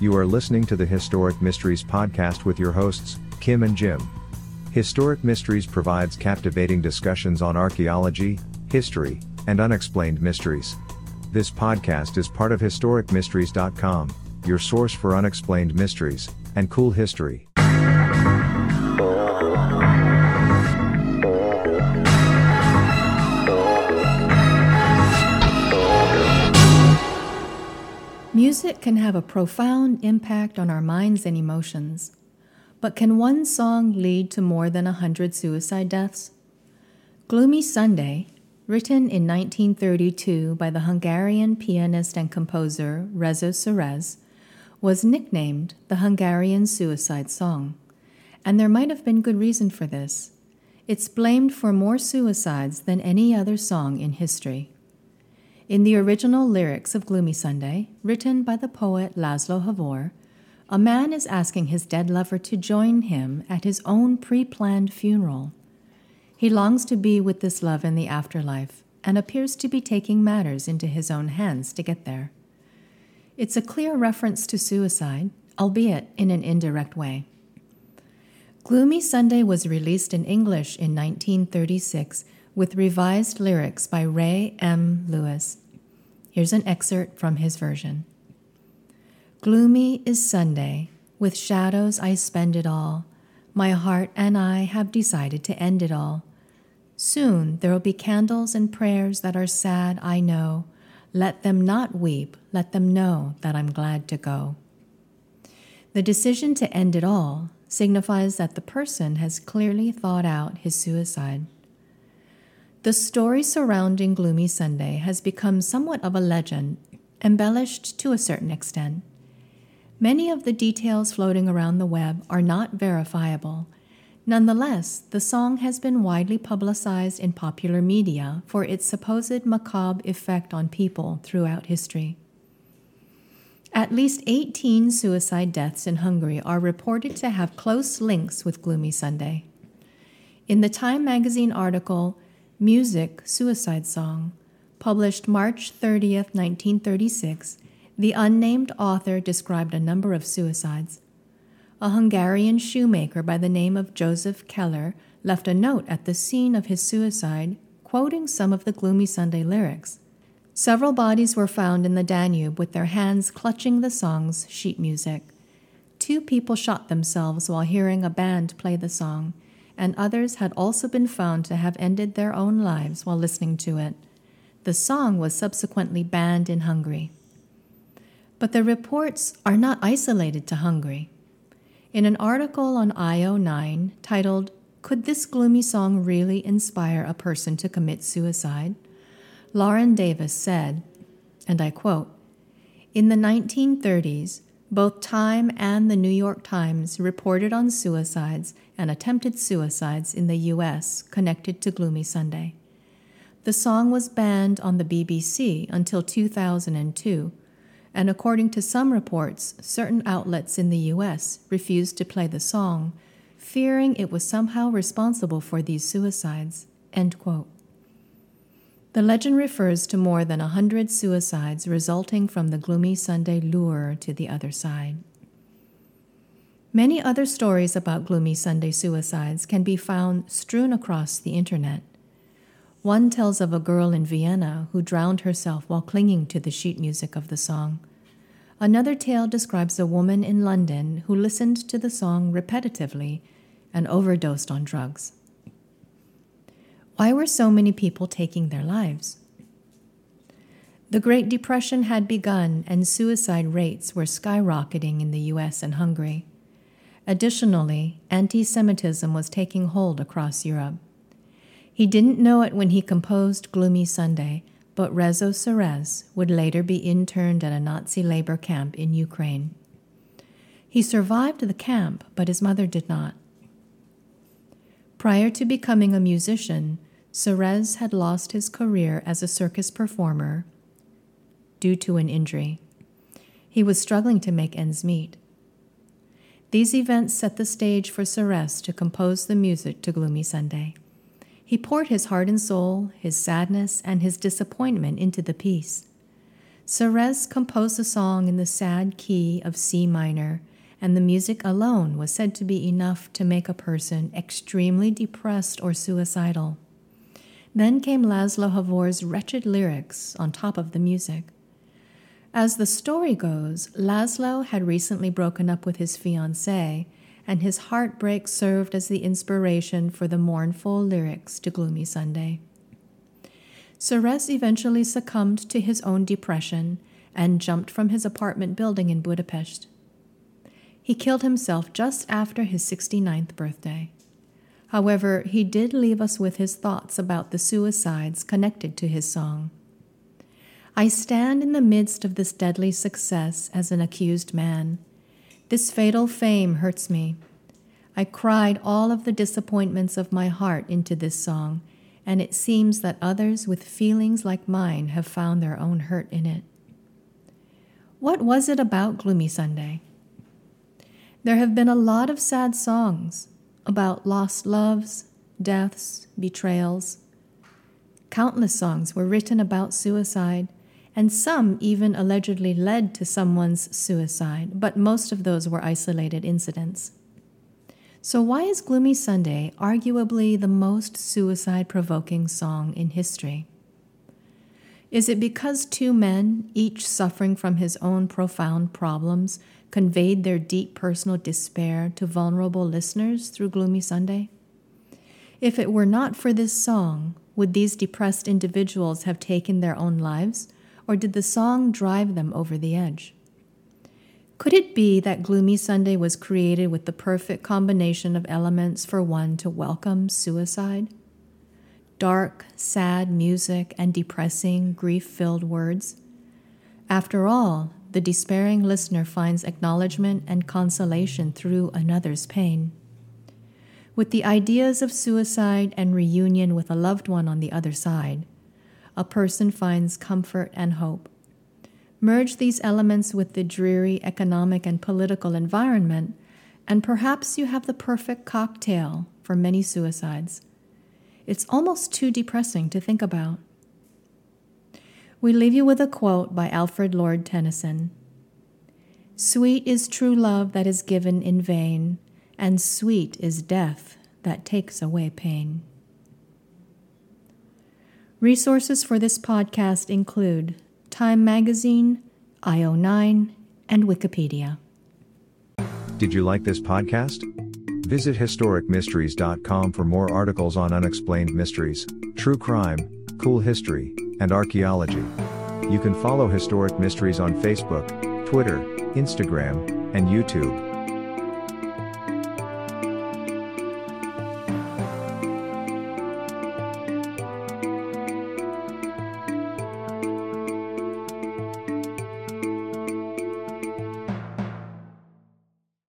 You are listening to the Historic Mysteries podcast with your hosts, Kim and Jim. Historic Mysteries provides captivating discussions on archaeology, history, and unexplained mysteries. This podcast is part of HistoricMysteries.com, your source for unexplained mysteries and cool history. Music can have a profound impact on our minds and emotions. But can one song lead to more than a hundred suicide deaths? Gloomy Sunday, written in 1932 by the Hungarian pianist and composer Rezső Seress, was nicknamed the Hungarian suicide song. And there might have been good reason for this. It's blamed for more suicides than any other song in history. In the original lyrics of Gloomy Sunday, written by the poet Laszlo Havor, a man is asking his dead lover to join him at his own pre planned funeral. He longs to be with this love in the afterlife and appears to be taking matters into his own hands to get there. It's a clear reference to suicide, albeit in an indirect way. Gloomy Sunday was released in English in 1936 with revised lyrics by Ray M. Lewis. Here's an excerpt from his version Gloomy is Sunday, with shadows I spend it all. My heart and I have decided to end it all. Soon there'll be candles and prayers that are sad, I know. Let them not weep, let them know that I'm glad to go. The decision to end it all signifies that the person has clearly thought out his suicide. The story surrounding Gloomy Sunday has become somewhat of a legend, embellished to a certain extent. Many of the details floating around the web are not verifiable. Nonetheless, the song has been widely publicized in popular media for its supposed macabre effect on people throughout history. At least 18 suicide deaths in Hungary are reported to have close links with Gloomy Sunday. In the Time magazine article, Music Suicide Song, published March 30th, 1936, the unnamed author described a number of suicides. A Hungarian shoemaker by the name of Joseph Keller left a note at the scene of his suicide, quoting some of the Gloomy Sunday lyrics. Several bodies were found in the Danube with their hands clutching the song's sheet music. Two people shot themselves while hearing a band play the song and others had also been found to have ended their own lives while listening to it. The song was subsequently banned in Hungary. But the reports are not isolated to Hungary. In an article on IO9 titled, Could This Gloomy Song Really Inspire a Person to Commit Suicide? Lauren Davis said, and I quote, In the 1930s, both Time and the New York Times reported on suicides and attempted suicides in the U.S. connected to Gloomy Sunday. The song was banned on the BBC until 2002, and according to some reports, certain outlets in the U.S. refused to play the song, fearing it was somehow responsible for these suicides. End quote. The legend refers to more than a hundred suicides resulting from the gloomy Sunday lure to the other side. Many other stories about gloomy Sunday suicides can be found strewn across the internet. One tells of a girl in Vienna who drowned herself while clinging to the sheet music of the song. Another tale describes a woman in London who listened to the song repetitively and overdosed on drugs. Why were so many people taking their lives? The Great Depression had begun and suicide rates were skyrocketing in the US and Hungary. Additionally, anti Semitism was taking hold across Europe. He didn't know it when he composed Gloomy Sunday, but Rezső Seress would later be interned at a Nazi labor camp in Ukraine. He survived the camp, but his mother did not. Prior to becoming a musician, Seress had lost his career as a circus performer due to an injury. He was struggling to make ends meet. These events set the stage for Seress to compose the music to Gloomy Sunday. He poured his heart and soul, his sadness, and his disappointment into the piece. Seress composed the song in the sad key of C minor, and the music alone was said to be enough to make a person extremely depressed or suicidal. Then came Laszlo Havor's wretched lyrics on top of the music. As the story goes, Laszlo had recently broken up with his fiancée, and his heartbreak served as the inspiration for the mournful lyrics to Gloomy Sunday. Seress eventually succumbed to his own depression and jumped from his apartment building in Budapest. He killed himself just after his 69th birthday. However, he did leave us with his thoughts about the suicides connected to his song. I stand in the midst of this deadly success as an accused man. This fatal fame hurts me. I cried all of the disappointments of my heart into this song and it seems that others with feelings like mine have found their own hurt in it. What was it about Gloomy Sunday? There have been a lot of sad songs about lost loves, deaths, betrayals. Countless songs were written about suicide, and some even allegedly led to someone's suicide, but most of those were isolated incidents. So, why is Gloomy Sunday arguably the most suicide provoking song in history? Is it because two men, each suffering from his own profound problems, conveyed their deep personal despair to vulnerable listeners through Gloomy Sunday? If it were not for this song, would these depressed individuals have taken their own lives, or did the song drive them over the edge? Could it be that Gloomy Sunday was created with the perfect combination of elements for one to welcome suicide? Dark, sad music and depressing, grief filled words. After all, the despairing listener finds acknowledgement and consolation through another's pain. With the ideas of suicide and reunion with a loved one on the other side, a person finds comfort and hope. Merge these elements with the dreary economic and political environment, and perhaps you have the perfect cocktail for many suicides. It's almost too depressing to think about. We leave you with a quote by Alfred Lord Tennyson Sweet is true love that is given in vain, and sweet is death that takes away pain. Resources for this podcast include Time Magazine, IO9, and Wikipedia. Did you like this podcast? Visit historicmysteries.com for more articles on unexplained mysteries, true crime, cool history, and archaeology. You can follow Historic Mysteries on Facebook, Twitter, Instagram, and YouTube.